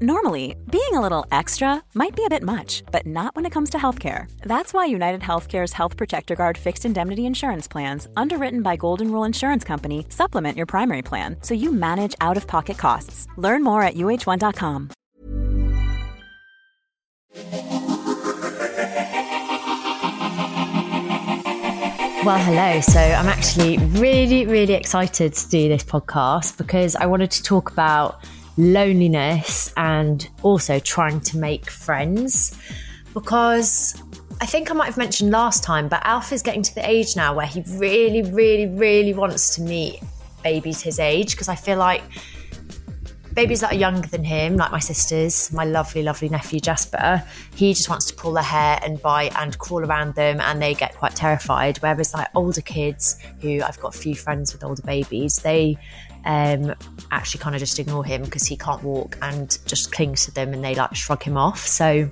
Normally, being a little extra might be a bit much, but not when it comes to healthcare. That's why United Healthcare's Health Protector Guard fixed indemnity insurance plans, underwritten by Golden Rule Insurance Company, supplement your primary plan so you manage out of pocket costs. Learn more at uh1.com. Well, hello. So, I'm actually really, really excited to do this podcast because I wanted to talk about loneliness and also trying to make friends because I think I might have mentioned last time, but Alf is getting to the age now where he really, really, really wants to meet babies his age because I feel like babies that are younger than him, like my sisters, my lovely, lovely nephew Jasper, he just wants to pull their hair and bite and crawl around them and they get quite terrified. Whereas like older kids who I've got a few friends with older babies, they um, actually kind of just ignore him because he can't walk and just clings to them and they like shrug him off. So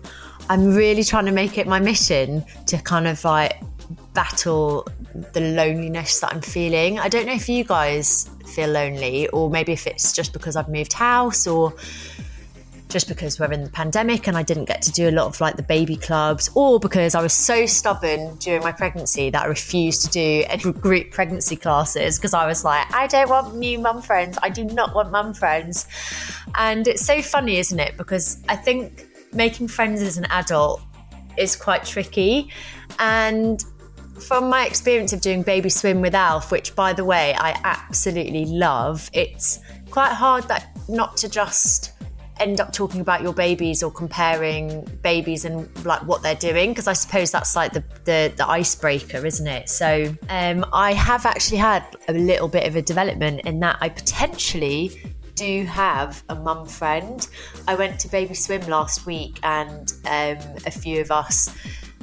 I'm really trying to make it my mission to kind of like battle the loneliness that I'm feeling. I don't know if you guys feel lonely or maybe if it's just because I've moved house or just because we're in the pandemic and I didn't get to do a lot of like the baby clubs, or because I was so stubborn during my pregnancy that I refused to do any group pregnancy classes because I was like, I don't want new mum friends. I do not want mum friends. And it's so funny, isn't it? Because I think making friends as an adult is quite tricky. And from my experience of doing baby swim with Alf, which by the way I absolutely love, it's quite hard that not to just end up talking about your babies or comparing babies and like what they're doing because I suppose that's like the, the, the icebreaker, isn't it? So um, I have actually had a little bit of a development in that I potentially do have a mum friend. I went to baby swim last week and um, a few of us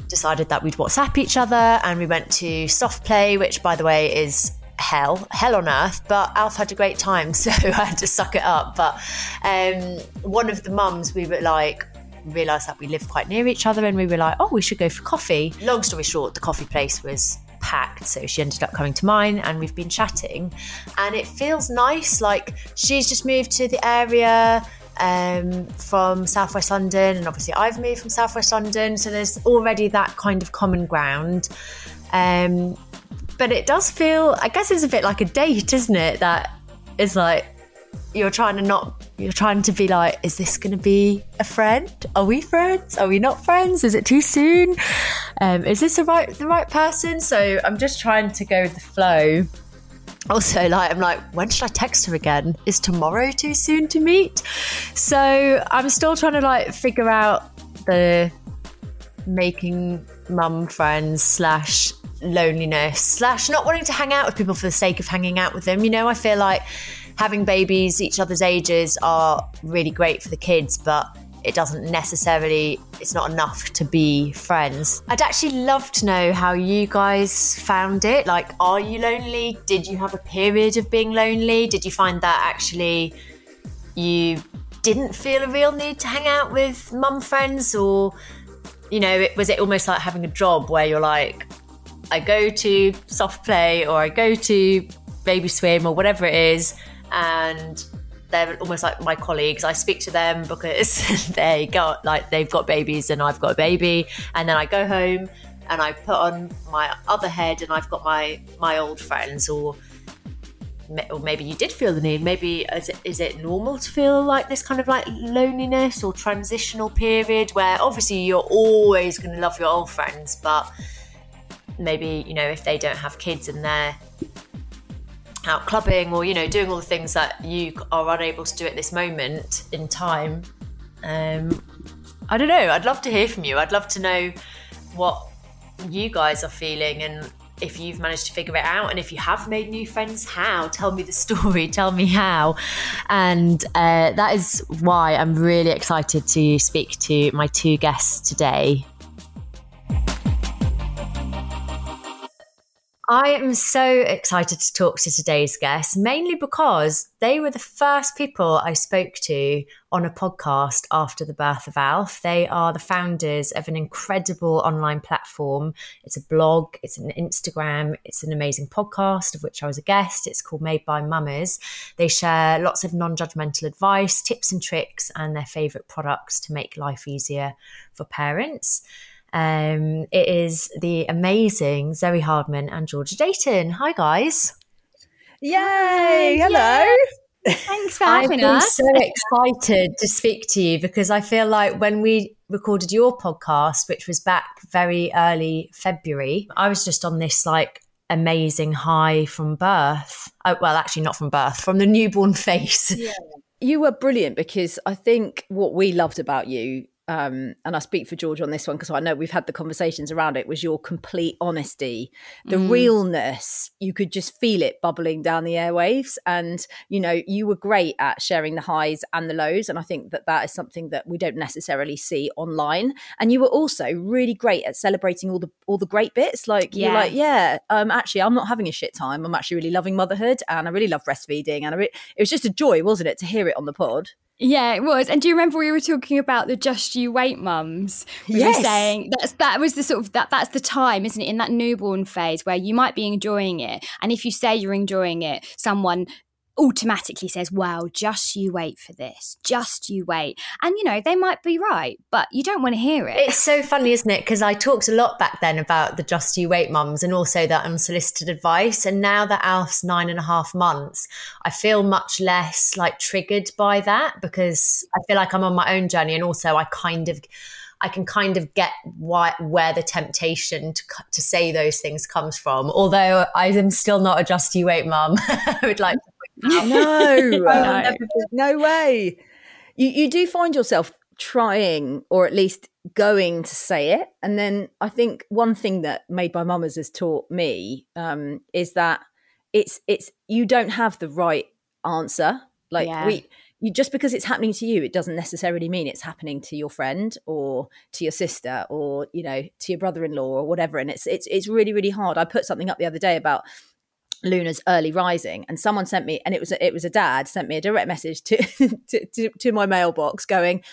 decided that we'd WhatsApp each other and we went to soft play, which by the way is hell, hell on earth. But Alf had a great time, so I had to suck it up. But um, one of the mums, we were like, realised that we lived quite near each other, and we were like, oh, we should go for coffee. Long story short, the coffee place was packed, so she ended up coming to mine, and we've been chatting, and it feels nice. Like she's just moved to the area. Um, from Southwest London, and obviously I've moved from Southwest London, so there's already that kind of common ground. Um, but it does feel, I guess it's a bit like a date, isn't it? That is like, you're trying to not, you're trying to be like, is this going to be a friend? Are we friends? Are we not friends? Is it too soon? Um, is this the right, the right person? So I'm just trying to go with the flow. Also, like, I'm like, when should I text her again? Is tomorrow too soon to meet? So I'm still trying to like figure out the making mum friends slash loneliness slash not wanting to hang out with people for the sake of hanging out with them. You know, I feel like having babies each other's ages are really great for the kids, but it doesn't necessarily it's not enough to be friends. I'd actually love to know how you guys found it. Like are you lonely? Did you have a period of being lonely? Did you find that actually you didn't feel a real need to hang out with mum friends or you know, it, was it almost like having a job where you're like I go to soft play or I go to baby swim or whatever it is, and they're almost like my colleagues. I speak to them because they got like they've got babies and I've got a baby, and then I go home and I put on my other head and I've got my my old friends or or maybe you did feel the need. Maybe is it, is it normal to feel like this kind of like loneliness or transitional period where obviously you're always going to love your old friends, but maybe you know if they don't have kids and they're out clubbing or you know doing all the things that you are unable to do at this moment in time um i don't know i'd love to hear from you i'd love to know what you guys are feeling and if you've managed to figure it out. And if you have made new friends, how? Tell me the story. Tell me how. And uh, that is why I'm really excited to speak to my two guests today. I am so excited to talk to today's guests, mainly because they were the first people I spoke to on a podcast after the birth of Alf. They are the founders of an incredible online platform. It's a blog, it's an Instagram, it's an amazing podcast of which I was a guest. It's called Made by Mamas. They share lots of non judgmental advice, tips and tricks, and their favorite products to make life easier for parents. Um, it is the amazing Zoe Hardman and Georgia Dayton. Hi, guys. Yay! Hello. Thanks for having us. I'm us. so excited to speak to you because I feel like when we recorded your podcast, which was back very early February, I was just on this like amazing high from birth. Uh, well, actually, not from birth, from the newborn face. Yeah. You were brilliant because I think what we loved about you um, and I speak for George on this one because I know we've had the conversations around it, was your complete honesty, the mm. realness. You could just feel it bubbling down the airwaves. And, you know, you were great at sharing the highs and the lows. And I think that that is something that we don't necessarily see online. And you were also really great at celebrating all the all the great bits. Like, yeah. you're like, yeah, um, actually, I'm not having a shit time. I'm actually really loving motherhood and I really love breastfeeding. And re- it was just a joy, wasn't it, to hear it on the pod? Yeah, it was. And do you remember we were talking about the just you wait mums? We yes. were saying that's that was the sort of that that's the time, isn't it, in that newborn phase where you might be enjoying it. And if you say you're enjoying it, someone automatically says, well, just you wait for this, just you wait. And, you know, they might be right, but you don't want to hear it. It's so funny, isn't it? Because I talked a lot back then about the just you wait mums and also that unsolicited advice. And now that Alf's nine and a half months, I feel much less like triggered by that because I feel like I'm on my own journey. And also, I kind of. I can kind of get why, where the temptation to, to say those things comes from. Although I am still not a just you wait mum. I would like to no, no way. You you do find yourself trying or at least going to say it. And then I think one thing that Made by Mamas has taught me um, is that it's it's you don't have the right answer. Like yeah. we you just because it's happening to you, it doesn't necessarily mean it's happening to your friend or to your sister or you know to your brother-in-law or whatever. And it's it's it's really really hard. I put something up the other day about Luna's early rising, and someone sent me, and it was a, it was a dad sent me a direct message to, to, to to my mailbox going,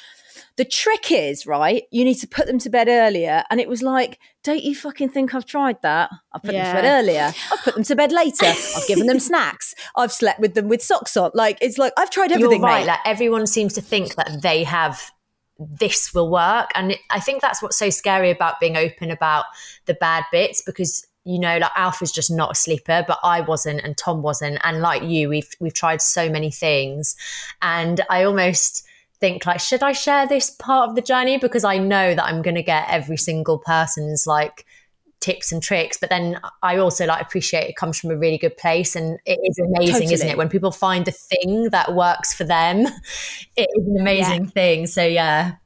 the trick is right. You need to put them to bed earlier, and it was like, don't you fucking think I've tried that? I've put yeah. them to bed earlier. I've put them to bed later. I've given them snacks. I've slept with them with socks on. Like it's like I've tried everything. You're right. Mate. Like everyone seems to think that they have this will work, and I think that's what's so scary about being open about the bad bits because you know, like Alf's just not a sleeper, but I wasn't and Tom wasn't. And like you, we've we've tried so many things. And I almost think like, should I share this part of the journey? Because I know that I'm gonna get every single person's like tips and tricks. But then I also like appreciate it comes from a really good place. And it is amazing, totally. isn't it? When people find the thing that works for them, it is an amazing yeah. thing. So yeah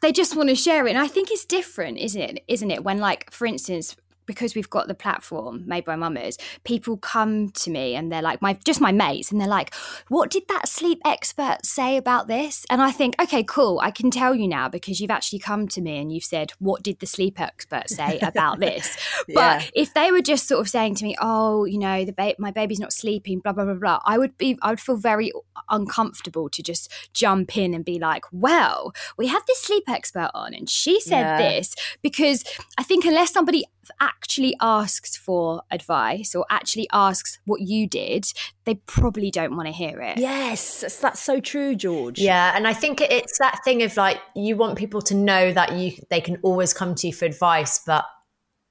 they just want to share it and i think it's different isn't it isn't it when like for instance because we've got the platform made by mamas, people come to me and they're like, my just my mates, and they're like, what did that sleep expert say about this? And I think, okay, cool, I can tell you now because you've actually come to me and you've said, what did the sleep expert say about this? But yeah. if they were just sort of saying to me, oh, you know, the ba- my baby's not sleeping, blah blah blah blah, I would be, I would feel very uncomfortable to just jump in and be like, well, we have this sleep expert on and she said yeah. this because I think unless somebody actually asks for advice or actually asks what you did, they probably don't want to hear it. Yes, that's, that's so true, George. Yeah, and I think it's that thing of like you want people to know that you they can always come to you for advice, but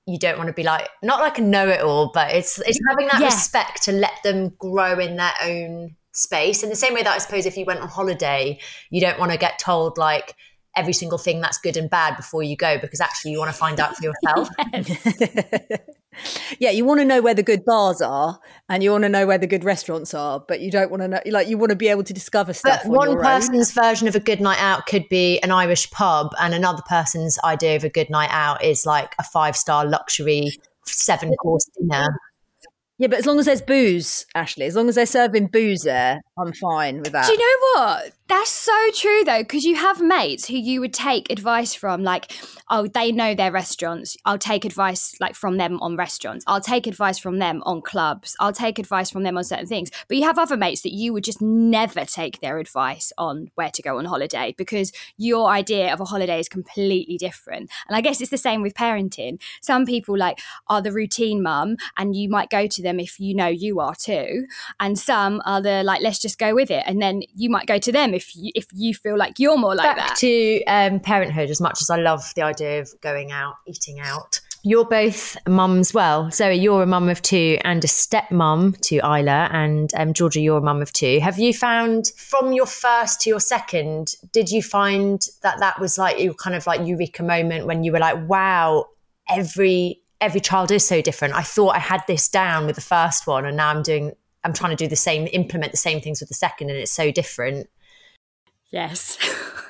you don't want to be like not like a know-it-all, but it's it's having that yeah. respect to let them grow in their own space. In the same way that I suppose if you went on holiday, you don't want to get told like every single thing that's good and bad before you go because actually you want to find out for yourself. yeah, you want to know where the good bars are and you want to know where the good restaurants are, but you don't want to know, like, you want to be able to discover stuff. But on one person's own. version of a good night out could be an Irish pub, and another person's idea of a good night out is like a five star luxury seven course dinner. Yeah, but as long as there's booze, Ashley, as long as they're serving booze there, I'm fine with that. Do you know what? That's so true though, because you have mates who you would take advice from, like, oh, they know their restaurants. I'll take advice like from them on restaurants. I'll take advice from them on clubs. I'll take advice from them on certain things. But you have other mates that you would just never take their advice on where to go on holiday because your idea of a holiday is completely different. And I guess it's the same with parenting. Some people like are the routine mum, and you might go to them if you know you are too. And some are the like, let's just go with it. And then you might go to them if you if you feel like you're more like Back that. to um, parenthood, as much as I love the idea of going out, eating out. You're both mums well. Zoe, you're a mum of two and a stepmom to Isla, and um, Georgia, you're a mum of two. Have you found from your first to your second, did you find that that was like your kind of like eureka moment when you were like, wow, every every child is so different. I thought I had this down with the first one, and now I'm doing, I'm trying to do the same, implement the same things with the second, and it's so different. Yes.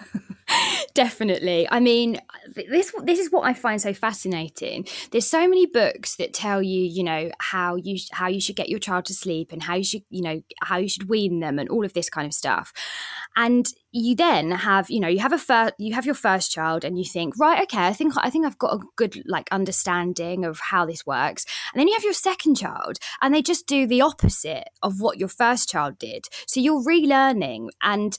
Definitely. I mean, this this is what I find so fascinating. There's so many books that tell you, you know, how you how you should get your child to sleep and how you should, you know, how you should wean them and all of this kind of stuff. And you then have, you know, you have a first, you have your first child and you think, right, okay, I think I think I've got a good like understanding of how this works. And then you have your second child and they just do the opposite of what your first child did. So you're relearning and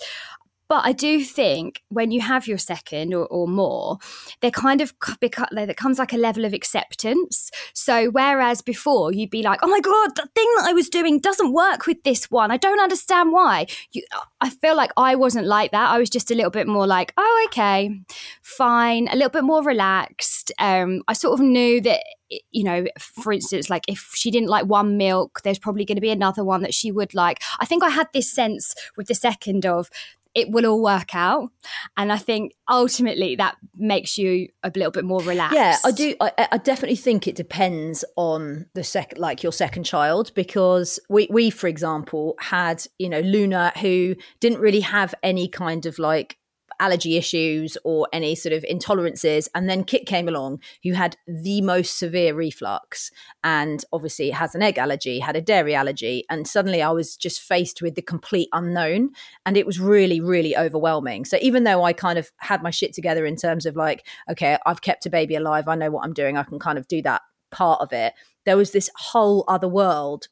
but I do think when you have your second or, or more, there kind of beca- there comes like a level of acceptance. So whereas before you'd be like, "Oh my god, the thing that I was doing doesn't work with this one. I don't understand why." You, I feel like I wasn't like that. I was just a little bit more like, "Oh, okay, fine," a little bit more relaxed. Um, I sort of knew that you know, for instance, like if she didn't like one milk, there's probably going to be another one that she would like. I think I had this sense with the second of it will all work out. And I think ultimately that makes you a little bit more relaxed. Yeah, I do. I, I definitely think it depends on the second, like your second child, because we, we, for example, had, you know, Luna who didn't really have any kind of like allergy issues or any sort of intolerances. And then Kit came along, who had the most severe reflux and obviously has an egg allergy, had a dairy allergy. And suddenly I was just faced with the complete unknown. And it was really, really overwhelming. So even though I kind of had my shit together in terms of like, okay, I've kept a baby alive, I know what I'm doing, I can kind of do that part of it. There was this whole other world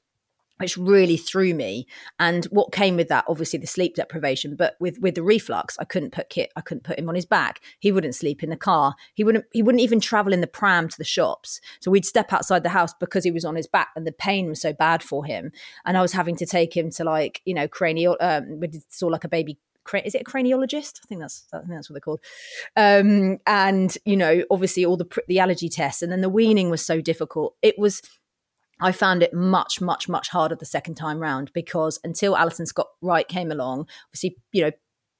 which really threw me and what came with that obviously the sleep deprivation but with with the reflux i couldn't put kit i couldn't put him on his back he wouldn't sleep in the car he wouldn't he wouldn't even travel in the pram to the shops so we'd step outside the house because he was on his back and the pain was so bad for him and i was having to take him to like you know cranial um we saw like a baby is it a craniologist? I think that's I think that's what they're called. Um, and you know, obviously all the the allergy tests, and then the weaning was so difficult. It was I found it much, much, much harder the second time round because until Alison Scott Wright came along, obviously, you know,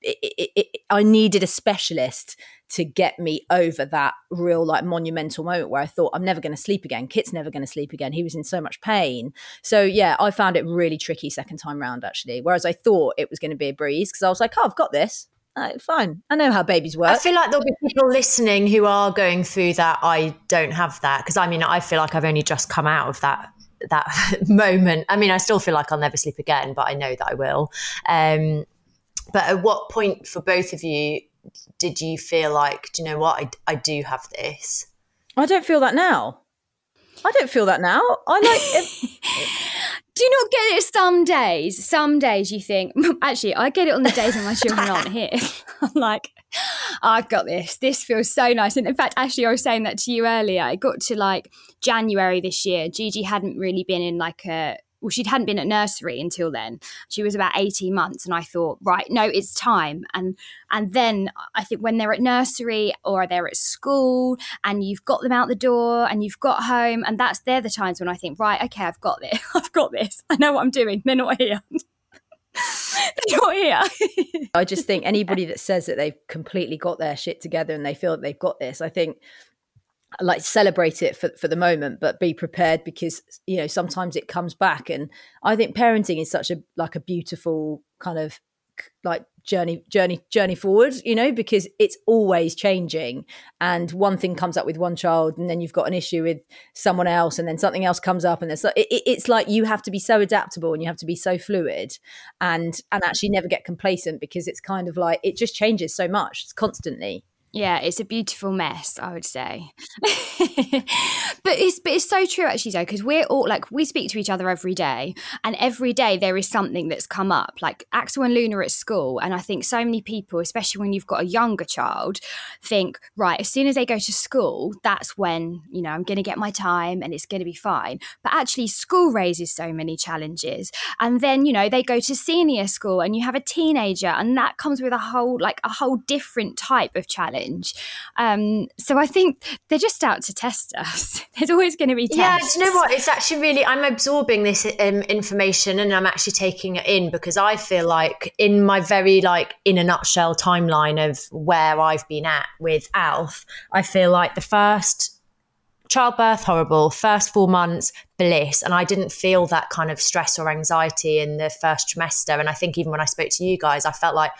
it, it, it, I needed a specialist to get me over that real like monumental moment where I thought I'm never going to sleep again. Kit's never going to sleep again. He was in so much pain. So yeah, I found it really tricky second time round actually. Whereas I thought it was going to be a breeze because I was like, oh, I've got this. Uh, fine. I know how babies work. I feel like there'll be people listening who are going through that. I don't have that because I mean, I feel like I've only just come out of that that moment. I mean, I still feel like I'll never sleep again, but I know that I will. Um, but at what point for both of you did you feel like, do you know what, I, I do have this? I don't feel that now. I don't feel that now. I like. do you not get it some days? Some days you think, actually, I get it on the days when my children aren't here. I'm like, I've got this. This feels so nice. And in fact, actually, I was saying that to you earlier. I got to like January this year. Gigi hadn't really been in like a well, she hadn't been at nursery until then. She was about 18 months. And I thought, right, no, it's time. And and then I think when they're at nursery or they're at school and you've got them out the door and you've got home, and that's they're the times when I think, right, okay, I've got this. I've got this. I know what I'm doing. They're not here. they're not here. I just think anybody that says that they've completely got their shit together and they feel that they've got this, I think like celebrate it for, for the moment but be prepared because you know sometimes it comes back. And i think parenting is such a like a beautiful kind of like journey journey journey forward you know because it's always changing. And one thing comes up with one child and then you've got an issue with someone else and then something else comes up and it's like it, it's like you have to be so adaptable and you have to be so fluid and and actually never get complacent because it's kind of like it just changes so much it's constantly yeah, it's a beautiful mess, I would say. but it's but it's so true actually though, because we're all like we speak to each other every day, and every day there is something that's come up. Like Axel and Luna at school, and I think so many people, especially when you've got a younger child, think right as soon as they go to school, that's when you know I'm going to get my time and it's going to be fine. But actually, school raises so many challenges, and then you know they go to senior school, and you have a teenager, and that comes with a whole like a whole different type of challenge challenge. Um, so I think they're just out to test us. There's always going to be tests. Yeah, do you know what? It's actually really, I'm absorbing this um, information and I'm actually taking it in because I feel like in my very, like, in a nutshell timeline of where I've been at with Alf, I feel like the first childbirth horrible first four months bliss and i didn't feel that kind of stress or anxiety in the first trimester and i think even when i spoke to you guys i felt like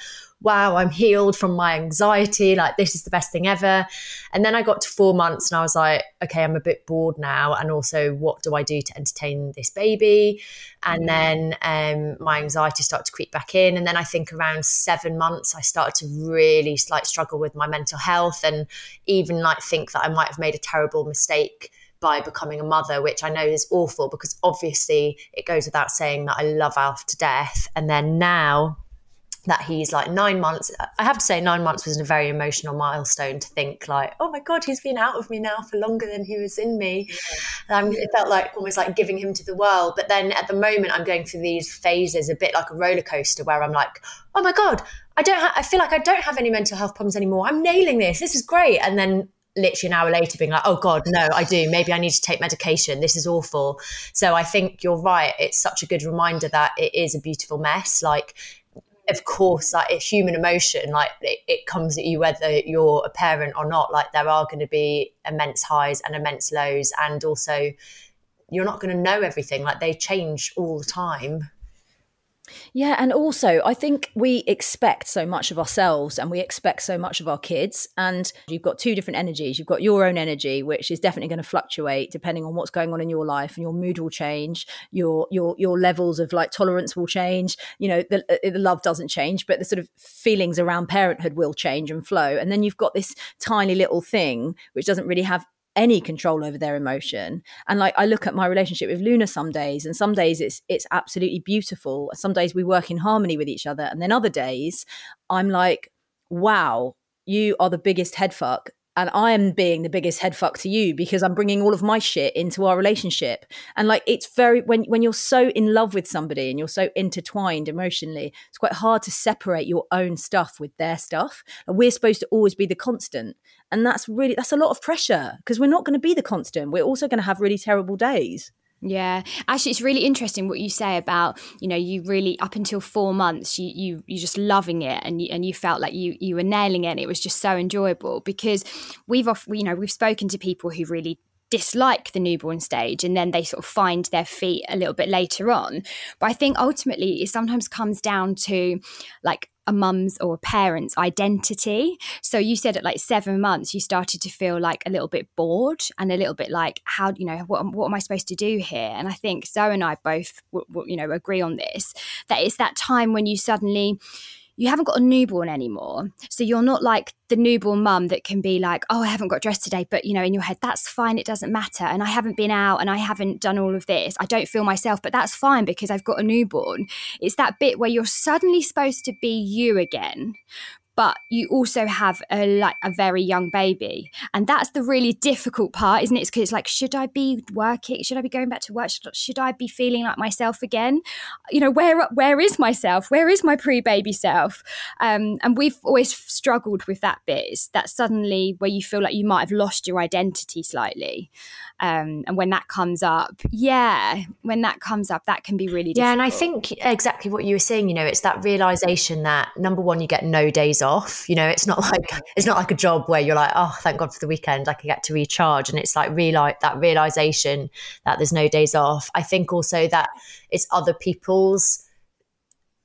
wow, I'm healed from my anxiety. Like, this is the best thing ever. And then I got to four months and I was like, okay, I'm a bit bored now. And also, what do I do to entertain this baby? And then um, my anxiety started to creep back in. And then I think around seven months, I started to really like struggle with my mental health and even like think that I might have made a terrible mistake by becoming a mother, which I know is awful because obviously it goes without saying that I love Alf to death. And then now, that he's like nine months. I have to say, nine months was a very emotional milestone to think like, oh my god, he's been out of me now for longer than he was in me. Um, it felt like almost like giving him to the world. But then at the moment, I'm going through these phases, a bit like a roller coaster, where I'm like, oh my god, I don't. Ha- I feel like I don't have any mental health problems anymore. I'm nailing this. This is great. And then literally an hour later being like, oh God, no, I do. Maybe I need to take medication. This is awful. So I think you're right. It's such a good reminder that it is a beautiful mess. Like of course, like a human emotion, like it, it, comes at you whether you're a parent or not. Like there are going to be immense highs and immense lows, and also you're not going to know everything. Like they change all the time. Yeah, and also I think we expect so much of ourselves and we expect so much of our kids. And you've got two different energies. You've got your own energy, which is definitely going to fluctuate depending on what's going on in your life, and your mood will change. Your your your levels of like tolerance will change. You know, the, uh, the love doesn't change, but the sort of feelings around parenthood will change and flow. And then you've got this tiny little thing which doesn't really have any control over their emotion. And like i look at my relationship with luna some days and some days it's it's absolutely beautiful. Some days we work in harmony with each other and then other days i'm like wow you are the biggest head fuck and I am being the biggest head fuck to you because I'm bringing all of my shit into our relationship. And like it's very when when you're so in love with somebody and you're so intertwined emotionally, it's quite hard to separate your own stuff with their stuff. And we're supposed to always be the constant, and that's really that's a lot of pressure because we're not going to be the constant. We're also going to have really terrible days. Yeah, actually, it's really interesting what you say about you know you really up until four months you you you just loving it and you, and you felt like you you were nailing it. and It was just so enjoyable because we've off you know we've spoken to people who really dislike the newborn stage and then they sort of find their feet a little bit later on. But I think ultimately it sometimes comes down to like a mum's or a parent's identity. So you said at like seven months, you started to feel like a little bit bored and a little bit like, how, you know, what, what am I supposed to do here? And I think Zoe and I both, you know, agree on this, that it's that time when you suddenly, you haven't got a newborn anymore. So you're not like the newborn mum that can be like, oh, I haven't got dressed today, but you know, in your head, that's fine, it doesn't matter. And I haven't been out and I haven't done all of this. I don't feel myself, but that's fine because I've got a newborn. It's that bit where you're suddenly supposed to be you again, but you also have a like a very young baby. And that's the really difficult part isn't it? Because it's like should i be working? Should i be going back to work? Should, should, i be feeling like myself again? You know where where is myself? Where is my pre-baby self? Um, and we've always struggled with that bit. Is that suddenly where you feel like you might have lost your identity slightly um, and when that comes up yeah when that comes up that can be really difficult. yeah and i think exactly what you were saying you know it's that realization that number one you get no days off you know it's not like it's not like a job where you're like oh thank god for the weekend i can get to recharge. And it's like realize that realization that there's no days off. I think also that it's other people's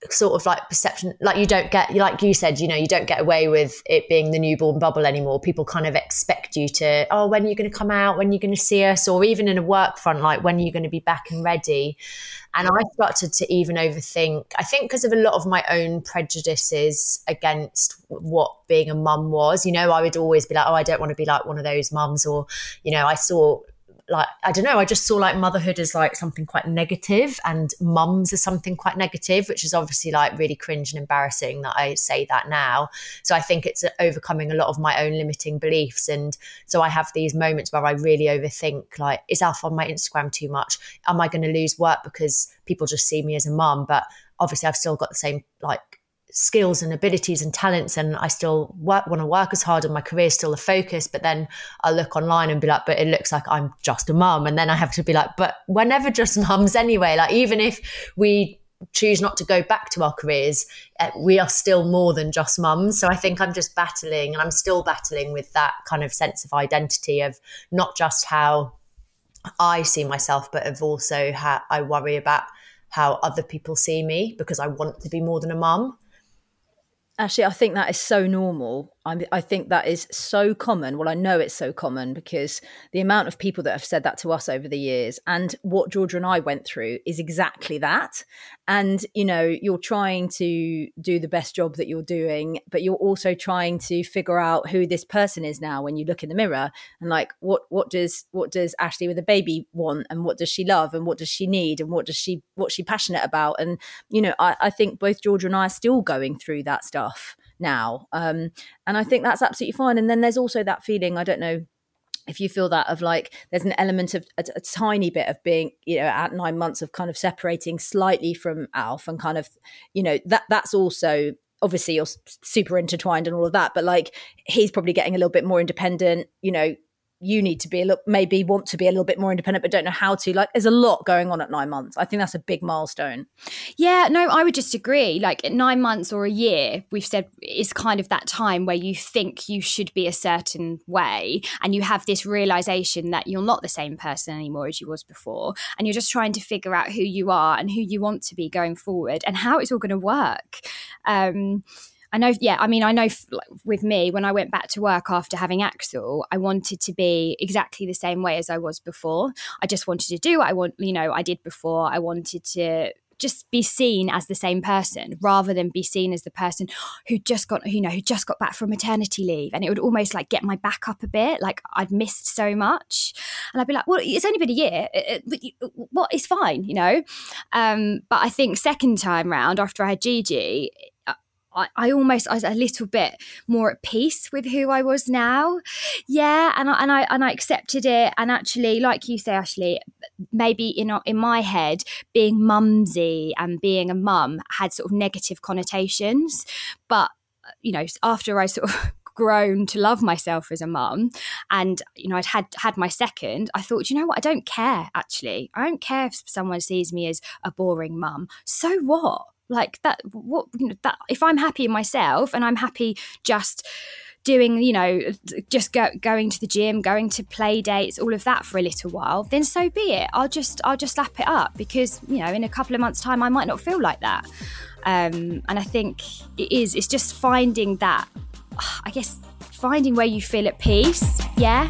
sort of like perception like you don't get like you said you know you don't get away with it being the newborn bubble anymore. People kind of expect you to oh when are you going to come out? When are you going to see us? Or even in a work front like when are you going to be back and ready? And i started to even overthink i think because of a lot of my own prejudices against what being a mum was. You know i would always be like oh i don't want to be like one of those mums or you know i saw like I don't know, I just saw like motherhood as like something quite negative and mums as something quite negative, which is obviously like really cringe and embarrassing that I say that now. So I think it's uh, overcoming a lot of my own limiting beliefs. And so I have these moments where I really overthink like, is Alf on my Instagram too much? Am I going to lose work because people just see me as a mum? But obviously I've still got the same like skills and abilities and talents and I still work, want to work as hard and my career is still a focus but then I look online and be like but it looks like I'm just a mum and then I have to be like but we're never just mums anyway. Like even if we choose not to go back to our careers eh, we are still more than just mums. So I think I'm just battling and I'm still battling with that kind of sense of identity of not just how I see myself but of also how I worry about how other people see me because I want to be more than a mum Actually, I think that is so normal. I, I think that is so common. Well, I know it's so common because the amount of people that have said that to us over the years and what Georgia and I went through is exactly that. And, you know, you're trying to do the best job that you're doing, but you're also trying to figure out who this person is now when you look in the mirror and like what what does what does Ashley with a baby want and what does she love and what does she need and what does she what's she passionate about? And, you know, I, I think both Georgia and I are still going through that stuff now. Um, and I think that's absolutely fine. And then there's also that feeling, I don't know if you feel that of like there's an element of a, a, tiny bit of being you know at nine months of kind of separating slightly from alf and kind of you know that that's also obviously you're super intertwined and all of that but like he's probably getting a little bit more independent you know you need to be a little maybe want to be a little bit more independent but don't know how to like there's a lot going on at nine months. I think that's a big milestone. Yeah no i would just agree like at nine months or a year we've said is kind of that time where you think you should be a certain way and you have this realization that you're not the same person anymore as you was before and you're just trying to figure out who you are and who you want to be going forward and how it's all going to work. Um I know, yeah, I mean, I know f- with me, when I went back to work after having Axel, I wanted to be exactly the same way as I was before. I just wanted to do what I want, you know, I did before. I wanted to just be seen as the same person rather than be seen as the person who just got you know who just got back from maternity leave. And it would almost like get my back up a bit. Like i'd missed so much. And i'd be like well it's only been a year. Uh, uh, uh, what is fine you know? Um, but i think second time round after i had gigi I, almost I was a little bit more at peace with who I was now. Yeah, and I, and I and I accepted it. And actually, like you say, Ashley, maybe in in my head, being mumsy and being a mum had sort of negative connotations. But you know, after I sort of grown to love myself as a mum and you know I'd had had my second I thought you know what I don't care actually I don't care if someone sees me as a boring mum so what like that what you know that if i'm happy in myself and i'm happy just doing you know just go, going to the gym going to play dates all of that for a little while then so be it. I'll just i'll just lap it up because you know in a couple of months time i might not feel like that. Um, and i think it is it's just finding that i guess finding where you feel at peace yeah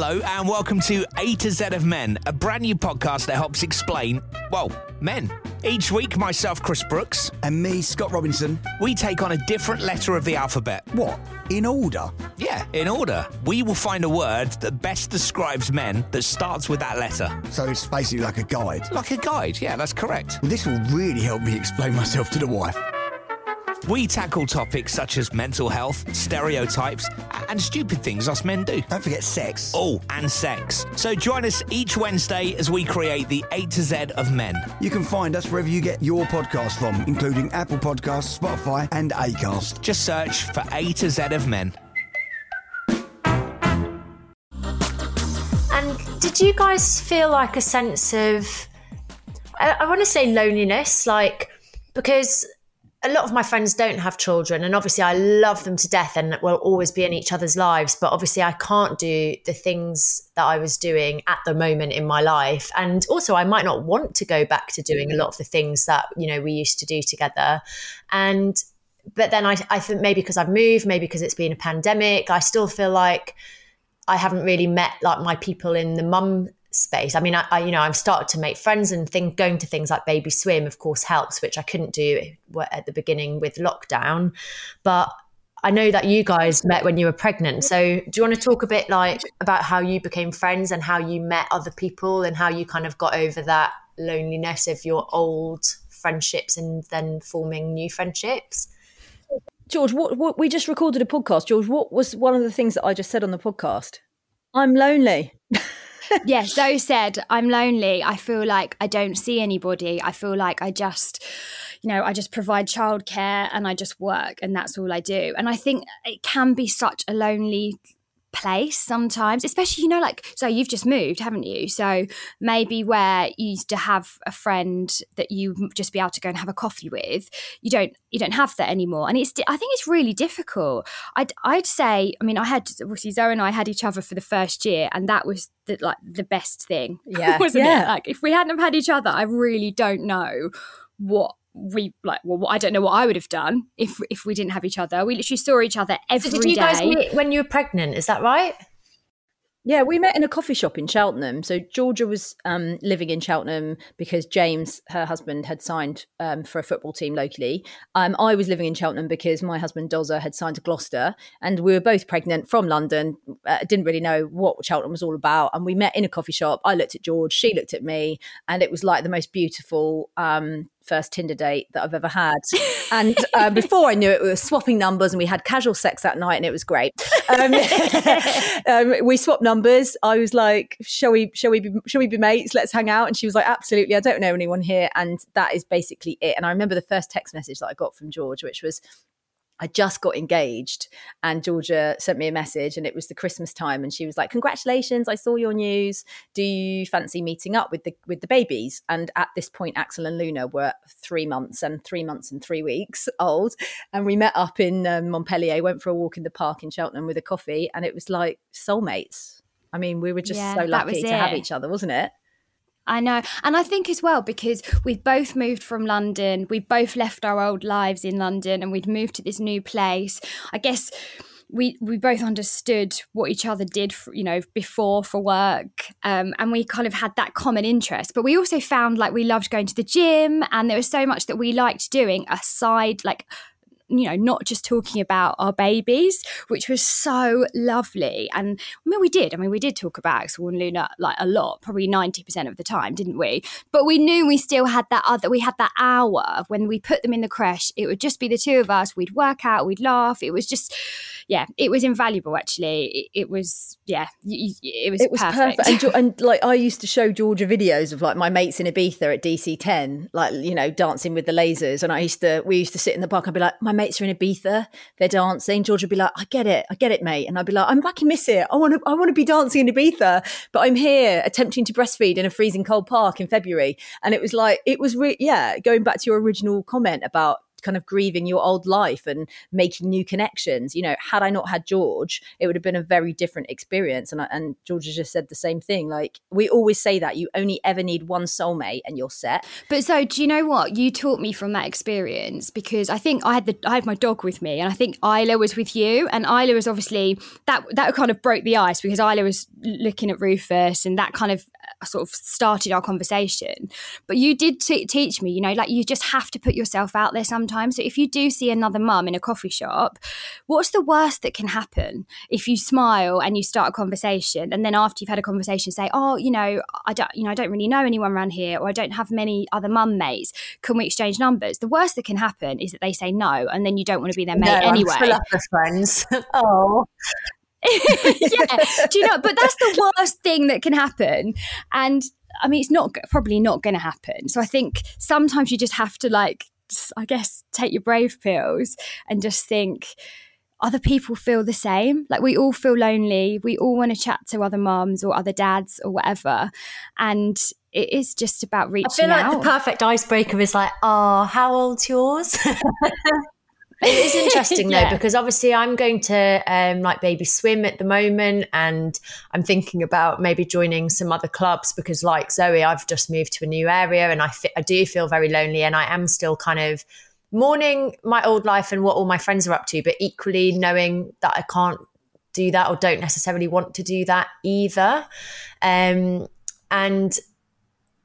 Hello and welcome to A to Z of Men, a brand new podcast that helps explain, well, men. Each week, myself, Chris Brooks, And me, Scott Robinson. we take on a different letter of the alphabet. What? In order? Yeah, in order. We will find a word that best describes men that starts with that letter. So it's basically like a guide. Like a guide, yeah, that's correct. Well, this will really help me explain myself to the wife. We tackle topics such as mental health, stereotypes, and stupid things us men do. Don't forget sex. Oh, and sex. So join us each Wednesday as we create the A to Z of men. You can find us wherever you get your podcast from, including Apple Podcasts, Spotify, and Acast. Just search for A to Z of men. And did you guys feel like a sense of, I, I want to say loneliness, like, because a lot of my friends don't have children, and obviously I love them to death and will always be in each other's lives. But obviously, I can't do the things that I was doing at the moment in my life. And also, I might not want to go back to doing a lot of the things that, you know, we used to do together. And but then I, I think maybe because I've moved, maybe because it's been a pandemic, I still feel like I haven't really met like my people in the mum space. I mean, I, I you know, I've started to make friends and think going to things like Baby Swim, of course, helps, which I couldn't do at the beginning with lockdown. But I know that you guys met when you were pregnant. So do you want to talk a bit like about how you became friends and how you met other people and how you kind of got over that loneliness of your old friendships and then forming new friendships? George, what, what we just recorded a podcast. George, what was one of the things that I just said on the podcast? I'm lonely. yeah, Zoe said, I'm lonely. I feel like I don't see anybody. I feel like I just, you know, I just provide childcare and I just work and that's all I do. And I think it can be such a lonely place sometimes especially you know like so you've just moved haven't you so maybe where you used to have a friend that you just be able to go and have a coffee with you don't you don't have that anymore and it's i think it's really difficult i'd i'd say i mean i had obviously zoe and i had each other for the first year and that was the like the best thing Yeah. wasn't Yeah. it like if we hadn't have had each other i really don't know what we like well I don't know what I would have done if if we didn't have each other. We literally saw each other every So did you guys meet when you were pregnant? Is that right? Yeah, we met in a coffee shop in Cheltenham. So Georgia was um, living in Cheltenham because James, her husband, had signed um, for a football team locally. Um, I was living in Cheltenham because my husband Dozza had signed to Gloucester, and we were both pregnant from London. Uh, didn't really know what Cheltenham was all about, and we met in a coffee shop. I looked at George, she looked at me, and it was like the most beautiful. First Tinder date that I've ever had, and uh, before I knew it, we were swapping numbers, and we had casual sex that night, and it was great. Um, um, we swapped numbers. I was like, "Shall we? Shall we be? Shall we be mates? Let's hang out." And she was like, "Absolutely. I don't know anyone here." And that is basically it. And I remember the first text message that I got from George, which was, I just got engaged and Georgia sent me a message and it was the Christmas time and she was like congratulations I saw your news. Do you fancy meeting up with the with the babies? And at this point Axel and Luna were 3 months and 3 months and 3 weeks old. And we met up in um, Montpellier went for a walk in the park in Cheltenham with a coffee and it was like soulmates. I mean we were just Yeah, so lucky to have each other wasn't it I know. And I think as well, because we've both moved from London, we've both left our old lives in London and we'd moved to this new place. I guess we we both understood what each other did for, you know before for work um, and we kind of had that common interest but we also found like we loved going to the gym and there was so much that we liked doing aside like you know, not just talking about our babies, which was so lovely. And I mean, we did. I mean, we did talk about Axel and Luna like a lot, probably 90% of the time, didn't we? But we knew we still had that other, we had that hour when we put them in the creche. It would just be the two of us. We'd work out, we'd laugh. It was just, yeah, it was invaluable actually. It, it was, yeah, it was, it was perfect. perfect. And, and, like, I used to show Georgia videos of like my mates in Ibiza at DC 10, like, you know, dancing with the lasers. And I used to, we used to sit in the park and be like, my mates are in Ibiza, they're dancing. George would be like, I get it, I get it, mate. And I'd be like, I'm fucking miss it. I want to, I want to be dancing in Ibiza, but I'm here attempting to breastfeed in a freezing cold park in February. And it was like, it was, re- yeah, going back to your original comment about kind of grieving your old life and making new connections. You know, had I not had George, it would have been a very different experience. And I, and George has just said the same thing. Like we always say that you only ever need one soulmate and you're set. But so do you know what you taught me from that experience? Because I think I had the I had my dog with me, and I think Isla was with you, and Isla was obviously that that kind of broke the ice because Isla was looking at Rufus, and that kind of sort of started our conversation. But you did t- teach me, you know, like you just have to put yourself out there sometimes. So if you do see another mum in a coffee shop, what's the worst that can happen if you smile and you start a conversation and then after you've had a conversation say, "Oh, you know, I don't you know, I don't really know anyone around here or I don't have many other mum mates. Can we exchange numbers?" The worst that can happen is that they say no and then you don't want to be their mate no, anyway. I'm full up of friends. oh. yeah, do you know? But that's the worst thing that can happen, and I mean, it's not probably not going to happen. So I think sometimes you just have to like I guess, take your brave pills and just think, other people feel the same. Like we all feel lonely. We all want to chat to other moms or other dads or whatever. And it is just about reaching I feel like out. the perfect icebreaker is like, oh, how old's yours? It is interesting yeah. though because obviously I'm going to um, like baby swim at the moment, and I'm thinking about maybe joining some other clubs because, like Zoe, I've just moved to a new area, and I fi- I do feel very lonely, and I am still kind of mourning my old life and what all my friends are up to, but equally knowing that I can't do that or don't necessarily want to do that either. Um, and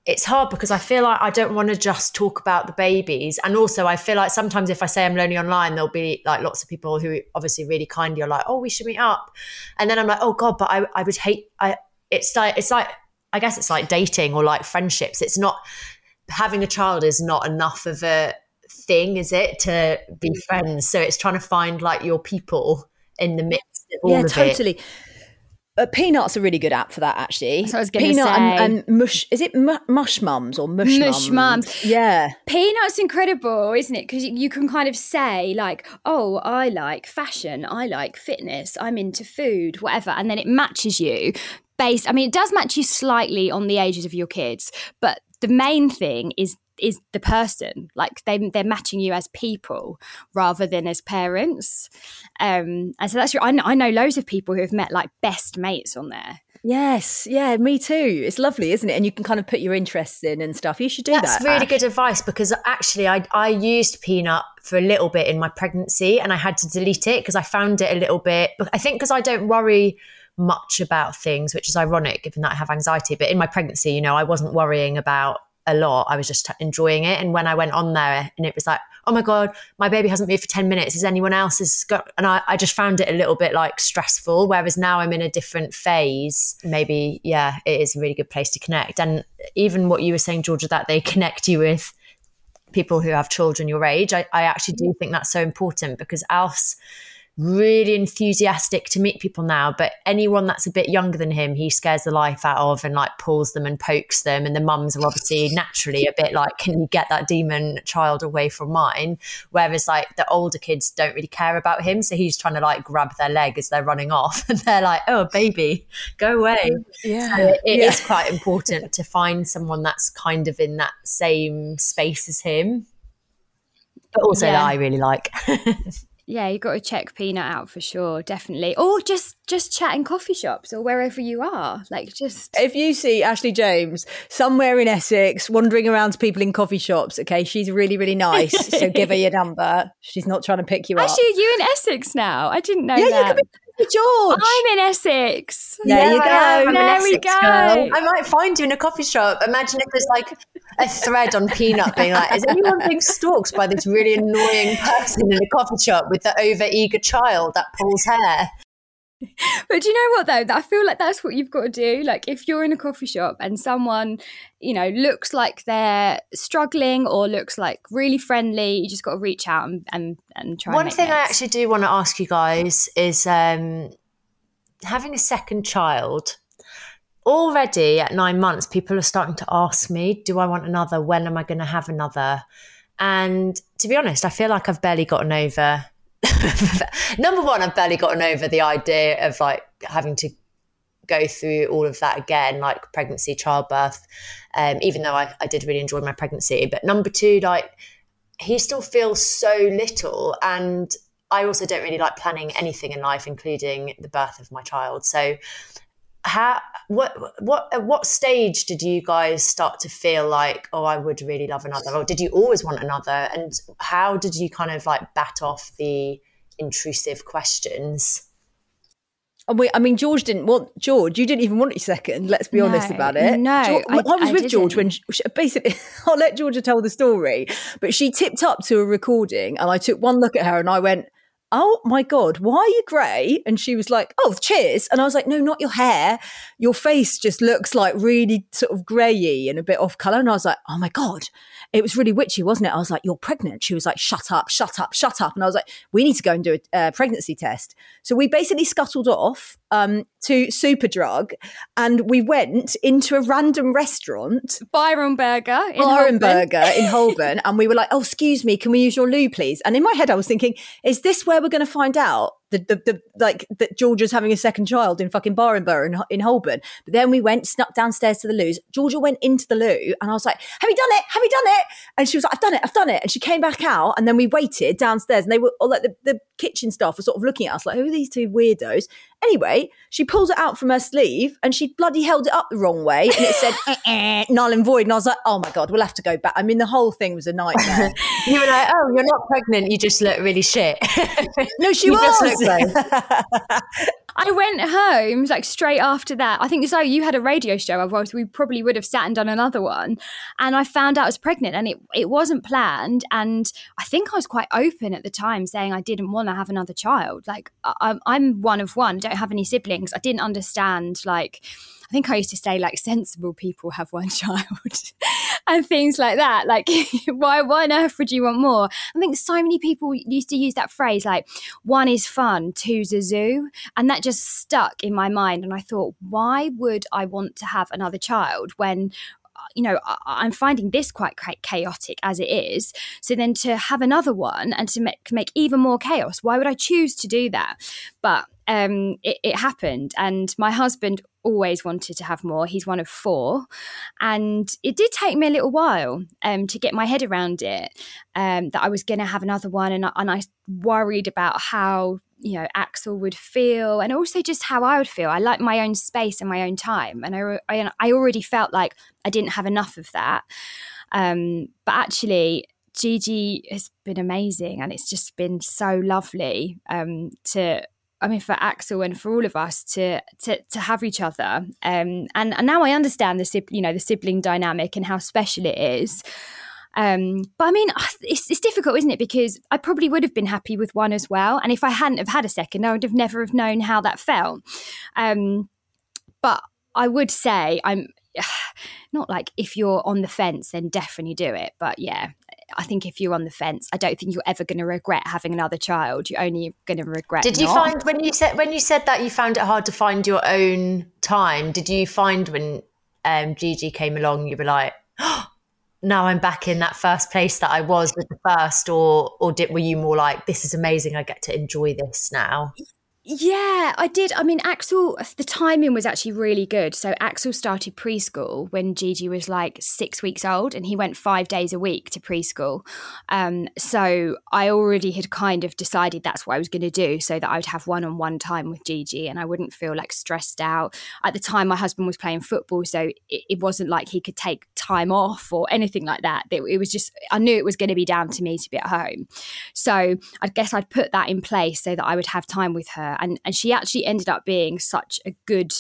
it's hard because I feel like I don't want to just talk about the babies. And also, I feel like sometimes if I say I'm lonely online, there'll be like lots of people who obviously really kindly are like, oh, we should meet up. And then I'm like, oh God, but I, I would hate, I, it's like, it's like, I guess it's like dating or like friendships. It's not, having a child is not enough of a thing, is it, to be friends? So it's trying to find like your people in the mix. yeah, totally. It. Uh, Peanut's a really good app for that, actually. So I was Peanut and, and, Mush. Is it mu- Mush Mums or Mush, mush Mums? mums? Yeah. Peanut's incredible, isn't it? Because you can kind of say like, "Oh, I like fashion. I like fitness. I'm into food, whatever," and then it matches you based. I mean, it does match you slightly on the ages of your kids, but the main thing is is the person like they they're matching you as people rather than as parents um and so that's I know, I know loads of people who have met like best mates on there Yes, yeah, me too. It's lovely, isn't it? And you can kind of put your interests in and stuff. You should do That's that. That's really Ash. good advice because actually, I I used Peanut for a little bit in my pregnancy, and I had to delete it because I found it a little bit. I think because I don't worry much about things, which is ironic given that I have anxiety. But in my pregnancy, you know, I wasn't worrying about a lot. I was just enjoying it. And when I went on there and it was like, oh my God, my baby hasn't moved for 10 minutes. Is anyone else has got, and I, I just found it a little bit like stressful. Whereas now I'm in a different phase. Maybe, yeah, it is a really good place to connect. And even what you were saying, Georgia, that they connect you with people who have children your age. I, I actually do think that's so important because Alf's, really enthusiastic to meet people now, but anyone that's a bit younger than him, he scares the life out of and like pulls them and pokes them. And the mums are obviously naturally a bit like, can you get that demon child away from mine? Whereas like the older kids don't really care about him. So he's trying to like grab their leg as they're running off and they're like, oh, baby, go away. Yeah. So it yeah. is quite important to find someone that's kind of in that same space as him. But also yeah. that I really like. yeah, you've got to check Peanut out for sure, definitely. Or just just chat in coffee shops or wherever you are. Like just if you see Ashley James somewhere in Essex wandering around to people in coffee shops, okay, she's really really nice. so give her your number. She's not trying to pick you Actually, up. Actually, are you in Essex now? I didn't know yeah, that. you could be George. I'm in Essex. There yeah, you go. I'm there we go. Girl. I might find you in a coffee shop. Imagine if there's like a thread on Peanut being like, is anyone being stalked by this really annoying person in a coffee shop with the over eager child that pulls hair? But do you know what though? I feel like that's what you've got to do. Like if you're in a coffee shop and someone, you know, looks like they're struggling or looks like really friendly, you just got to reach out and and, and try. One and thing I actually do want to ask you guys is um, having a second child. Already at nine months, people are starting to ask me, "Do I want another? When am I going to have another?" And to be honest, I feel like I've barely gotten over. Number one, I've barely gotten over the idea of like having to go through all of that again, like pregnancy, childbirth. Um, even though I, I did really enjoy my pregnancy, but number two, like he still feels so little and I also don't really like planning anything in life, including the birth of my child. So, how what what at what stage did you guys start to feel like, oh, I would really love another, or did you always want another? And how did you kind of like bat off the intrusive questions? And we, I mean, George didn't want George. You didn't even want your second. Let's be honest about it. no, George, I- I, was I with George when she, basically I'll let Georgia tell the story. But she tipped up to a recording, and I took one look at her, and I went, "Oh my god, why are you grey? And she was like, "Oh, cheers." And I was like, "No, not your hair. Your face just looks like really sort of greyy and a bit off color." And I was like, "Oh my god." It was really witchy, wasn't it? I was like, "You're pregnant." She was like, "Shut up, shut up, shut up." And I was like, "We need to go and do a uh, pregnancy test." So we basically scuttled off um, to Superdrug, and we went into a random restaurant, Byron Burger in Byron Holborn. Burger in Holborn, and we were like, "Oh, excuse me, can we use your loo, please?" And in my head, I was thinking, "Is this where we're going to find out the, the, the like that Georgia's having a second child in fucking Byron Burger in, in Holborn?" But then we went, snuck downstairs to the loo. Georgia went into the loo, and I was like, "Have you done it? Have you done it?" And she was like, "I've done it, I've done it." And she came back out, and then we waited downstairs, and they were all like the, the kitchen staff were sort of looking at us like, "Who are these two weirdos?" Anyway, she pulls it out from her sleeve and she bloody held it up the wrong way and it said eh, eh, null and void. And I was like, oh my God, we'll have to go back. I mean, the whole thing was a nightmare. You were like, oh, you're not pregnant. You just look really shit. no, she You was. I went home like straight after that. I think so. you had a radio show, otherwise we probably would have sat and done another one. And I found out I was pregnant, and it it wasn't planned. And I think I was quite open at the time, saying I didn't want to have another child. Like I, I'm one of one, don't have any siblings. I didn't understand like. I think I used to say like sensible people have one child and things like that. Like, why, why on earth would you want more? I think so many people used to use that phrase like, one is fun, two's a zoo. And that just stuck in my mind. And I thought, why would I want to have another child when you know, I- I'm finding this quite cha- chaotic as it is. So then to have another one and to make, make even more chaos, why would I choose to do that? But um, it, it happened, and my husband always wanted to have more. He's one of four, and it did take me a little while um, to get my head around it. Um, that I was going to have another one, and I, and I worried about how you know Axel would feel, and also just how I would feel. I like my own space and my own time, and I I, I already felt like I didn't have enough of that. Um, but actually, Gigi has been amazing, and it's just been so lovely um, to. I mean, for Axel and for all of us to to, to have each other, um, and and now I understand the you know the sibling dynamic and how special it is. Um, but I mean, it's, it's difficult, isn't it? Because I probably would have been happy with one as well, and if I hadn't have had a second, I would have never have known how that felt. Um, but I would say I'm not like if you're on the fence, then definitely do it. But yeah, I think if you're on the fence, I don't think you're ever going to regret having another child. You're only going to regret. Did you not. find when you said when you said that you found it hard to find your own time? Did you find when um, Gigi came along, you were like, oh, now I'm back in that first place that I was with the first, or or did were you more like, this is amazing, I get to enjoy this now? Yeah, I did. I mean, Axel, the timing was actually really good. So, Axel started preschool when Gigi was like six weeks old, and he went five days a week to preschool. Um, so, I already had kind of decided that's what I was going to do so that I would have one on one time with Gigi and I wouldn't feel like stressed out. At the time, my husband was playing football, so it, it wasn't like he could take time off or anything like that. It, it was just, I knew it was going to be down to me to be at home. So, I guess I'd put that in place so that I would have time with her and and she actually ended up being such a good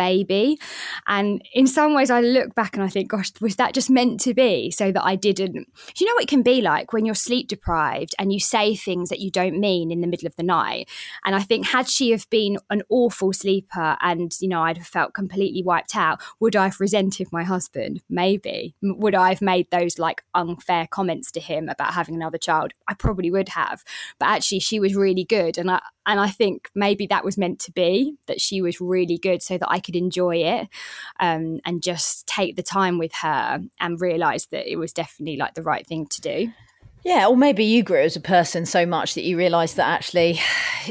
baby. And in some ways, I look back and I think, gosh, was that just meant to be so that I didn't? You know what it can be like when you're sleep deprived and you say things that you don't mean in the middle of the night. And I think, had she have been an awful sleeper and, you know, I'd have felt completely wiped out, would I have resented my husband? Maybe. Would I have made those like unfair comments to him about having another child? I probably would have. But actually, she was really good. And I, and I think maybe that was meant to be that she was really good so that I could enjoy it um, and just take the time with her and realize that it was definitely like the right thing to do. Yeah, or maybe you grew as a person so much that you realised that actually,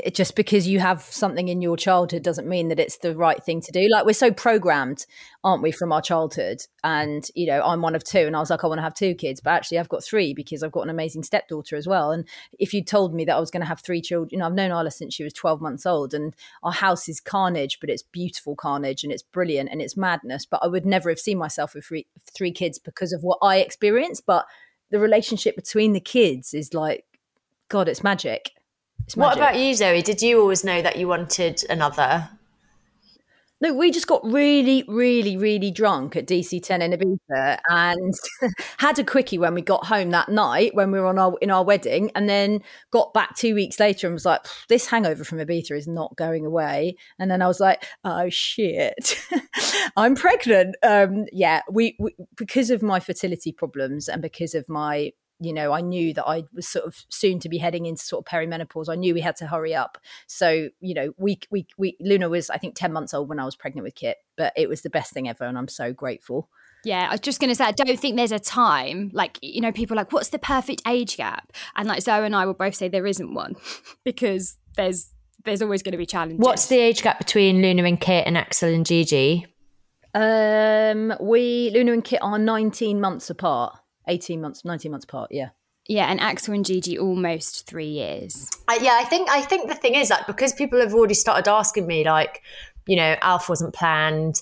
it, just because you have something in your childhood doesn't mean that it's the right thing to do. Like we're so programmed, aren't we, from our childhood? And you know, I'm one of two, and I was like, I want to have two kids, but actually, I've got three because I've got an amazing stepdaughter as well. And if you told me that I was going to have three children, you know, I've known Isla since she was 12 months old, and our house is carnage, but it's beautiful carnage, and it's brilliant, and it's madness. But I would never have seen myself with three, three kids because of what I experienced, but the relationship between the kids is like, God, it's magic. It's magic. What about you, Zoe? Did you always know that you wanted another? No, we just got really, really, really drunk at DC10 in Ibiza and had a quickie when we got home that night when we were on our in our wedding, and then got back two weeks later and was like, "This hangover from Ibiza is not going away." And then I was like, "Oh shit, I'm pregnant." Um, yeah, we, we because of my fertility problems and because of my you know, I knew that I was sort of soon to be heading into sort of perimenopause. I knew we had to hurry up. So, you know, we, we, we, Luna was, I think, 10 months old when I was pregnant with Kit, but it was the best thing ever. And I'm so grateful. Yeah, I was just going to say, I don't think there's a time, like, you know, people like, what's the perfect age gap? And like Zoe and I will both say there isn't one because there's, there's always going to be challenges. What's the age gap between Luna and Kit and Axel and Gigi? Um, we, Luna and Kit are 19 months apart. 18 months, 19 months apart. Yeah. Yeah, and Axel and Gigi almost three years. Uh, yeah, I think I think the thing is that because people have already started asking me, like, you know, Alf wasn't planned,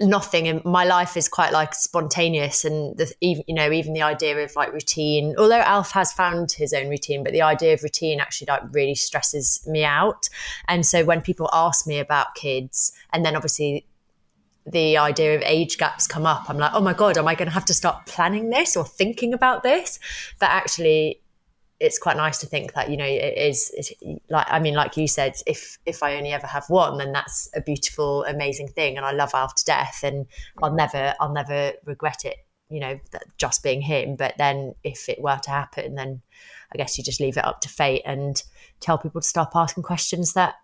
nothing, and my life is quite like spontaneous, and the, even you know even the idea of like routine. Although Alf has found his own routine, but the idea of routine actually like really stresses me out. And so when people ask me about kids, and then obviously the idea of age gaps come up, I'm like, oh my God, am I going to have to start planning this or thinking about this? But actually, it's quite nice to think that you know it is like I mean, like you said, if if I only ever have one, then that's a beautiful, amazing thing, and I love after death, and I'll never I'll never regret it. You know, just being him. But then if it were to happen, then I guess you just leave it up to fate and tell people to stop asking questions that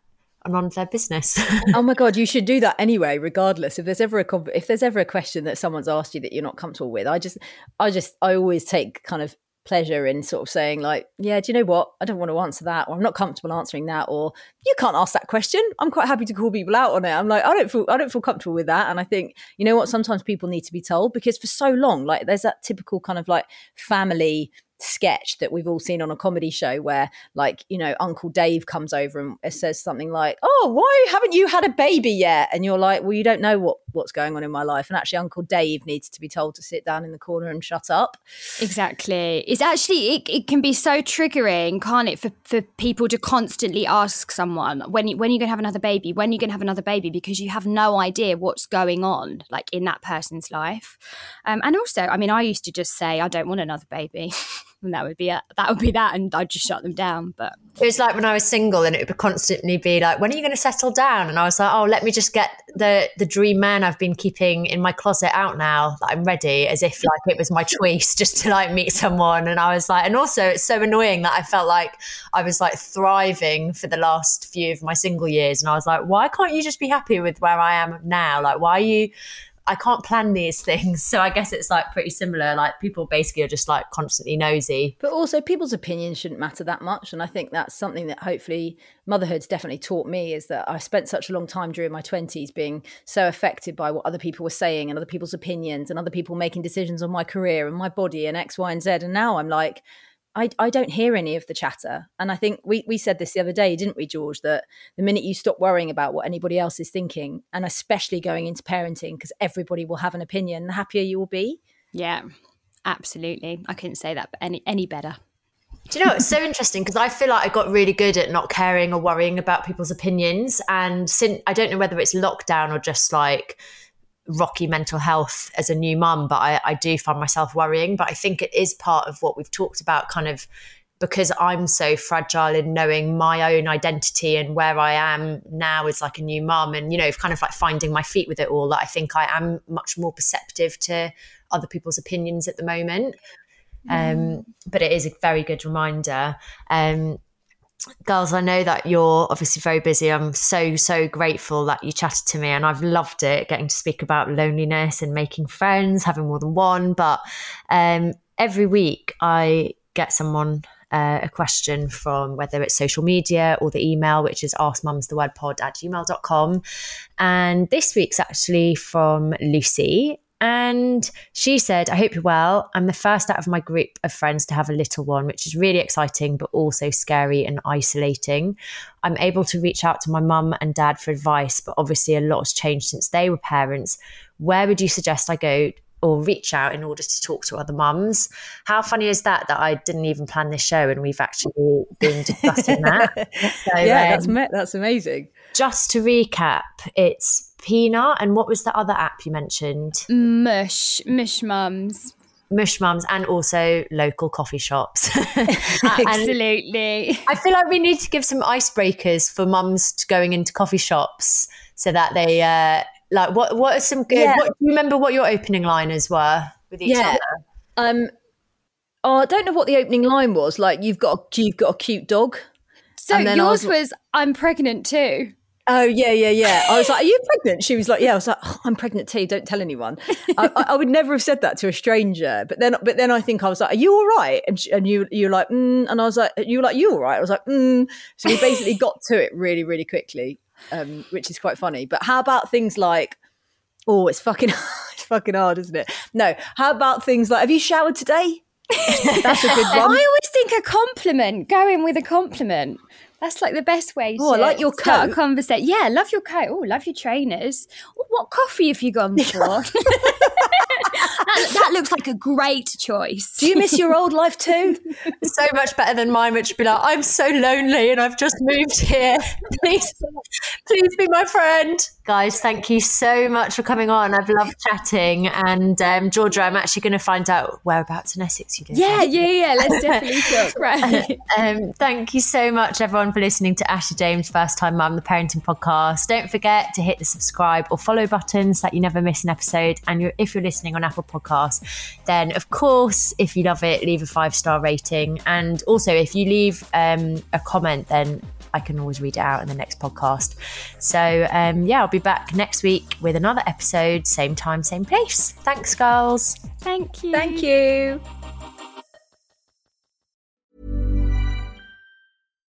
of their business. oh my god, you should do that anyway, regardless. If there's ever a if there's ever a question that someone's asked you that you're not comfortable with, I just, I just, I always take kind of pleasure in sort of saying like, yeah, do you know what? I don't want to answer that, or I'm not comfortable answering that, or you can't ask that question. I'm quite happy to call people out on it. I'm like, I don't feel, I don't feel comfortable with that, and I think you know what? Sometimes people need to be told because for so long, like, there's that typical kind of like family sketch that we've all seen on a comedy show where like you know uncle dave comes over and says something like oh why haven't you had a baby yet? And you're like well you don't know what what's going on in my life. And actually uncle dave needs to be told to sit down in the corner and shut up. Exactly. It's actually it, it can be so triggering can't it for, for people to constantly ask someone when you, when are you going to have another baby? When are you going to have another baby? Because you have no idea what's going on like in that person's life. Um, and also i mean i used to just say i don't want another baby and that would be it. That would be that, and I'd just shut them down. But it was like when I was single, and it would constantly be like, "When are you going to settle down?" And I was like, "Oh, let me just get the the dream man I've been keeping in my closet out now that I'm ready, as if like it was my choice just to like meet someone." And I was like, and also it's so annoying that I felt like I was like thriving for the last few of my single years, and I was like, "Why can't you just be happy with where I am now? Like, why are you?" I can't plan these things. So I guess it's like pretty similar. Like people basically are just like constantly nosy. But also, people's opinions shouldn't matter that much. And I think that's something that hopefully motherhood's definitely taught me is that I spent such a long time during my 20s being so affected by what other people were saying and other people's opinions and other people making decisions on my career and my body and X, Y, and Z. And now I'm like, I, I don't hear any of the chatter. And I think we, we said this the other day, didn't we, George, that the minute you stop worrying about what anybody else is thinking, and especially going into parenting, because everybody will have an opinion, the happier you will be. Yeah, absolutely. I couldn't say that any, any better. Do you know it's so interesting because I feel like I got really good at not caring or worrying about people's opinions. And since I don't know whether it's lockdown or just like rocky mental health as a new mum, but I, I do find myself worrying. But I think it is part of what we've talked about, kind of because I'm so fragile in knowing my own identity and where I am now as like a new mum and, you know, kind of like finding my feet with it all, that I think I am much more perceptive to other people's opinions at the moment. Mm. Um, but it is a very good reminder. Um, girls, I know that you're obviously very busy. I'm so, so grateful that you chatted to me and I've loved it getting to speak about loneliness and making friends, having more than one. But um, every week I get someone uh, a question from whether it's social media or the email, which is askmumsthewordpod at gmail.com. And this week's actually from Lucy. And she said, I hope you're well. I'm the first out of my group of friends to have a little one, which is really exciting, but also scary and isolating. I'm able to reach out to my mum and dad for advice, but obviously a lot has changed since they were parents. Where would you suggest I go or reach out in order to talk to other mums? How funny is that that I didn't even plan this show and we've actually been discussing that? So, yeah, um, that's, that's amazing. Just to recap, it's Peanut, and what was the other app you mentioned? Mush, Mush Mums. Mush Mums and also local coffee shops. Absolutely. I feel like we need to give some icebreakers for mums going into coffee shops so that they uh, like what what are some good yeah. what, do you remember what your opening liners were with each yeah. other? Um oh, I don't know what the opening line was. Like you've got a, you've got a cute dog. So yours was, was I'm pregnant too. Oh yeah, yeah, yeah. I was like, "Are you pregnant?" She was like, "Yeah." I was like, oh, "I'm pregnant too. Don't tell anyone." I, I, would never have said that to a stranger. But then, but then I think I was like, "Are you all right?" And she, and you you're like, mm, and I was like, "You were like, you all right?" I was like, mm. "So we basically got to it really, really quickly, um, which is quite funny." But how about things like, "Oh, it's fucking, it's fucking hard, isn't it?" No. How about things like, "Have you showered today?" That's a good one. I always think a compliment. Go in with a compliment. That's like the best way oh, to I like your start coat. a conversation. Yeah, love your coat. Oh, love your trainers. What coffee have you gone for? That, that, looks like a great choice. Do you miss your old life too? so much better than mine, which would be like, I'm so lonely and I've just moved here. Please, please be my friend. Guys, thank you so much for coming on. I've loved chatting. And um, Georgia, I'm actually going to find out whereabouts in Essex you live. Yeah, yeah, yeah. Let's definitely talk. Right. Um, thank you so much, everyone, for listening to Ashley James First Time Mum, the parenting podcast. Don't forget to hit the subscribe or follow button so that you never miss an episode. And you're, if you're listening on Apple Podcasts, then of course, if you love it, leave a five star rating. And also, if you leave um, a comment, then I can always read it out in the next podcast. So, um, yeah, I'll be back next week with another episode, same time, same place. Thanks, girls. Thank you. Thank you.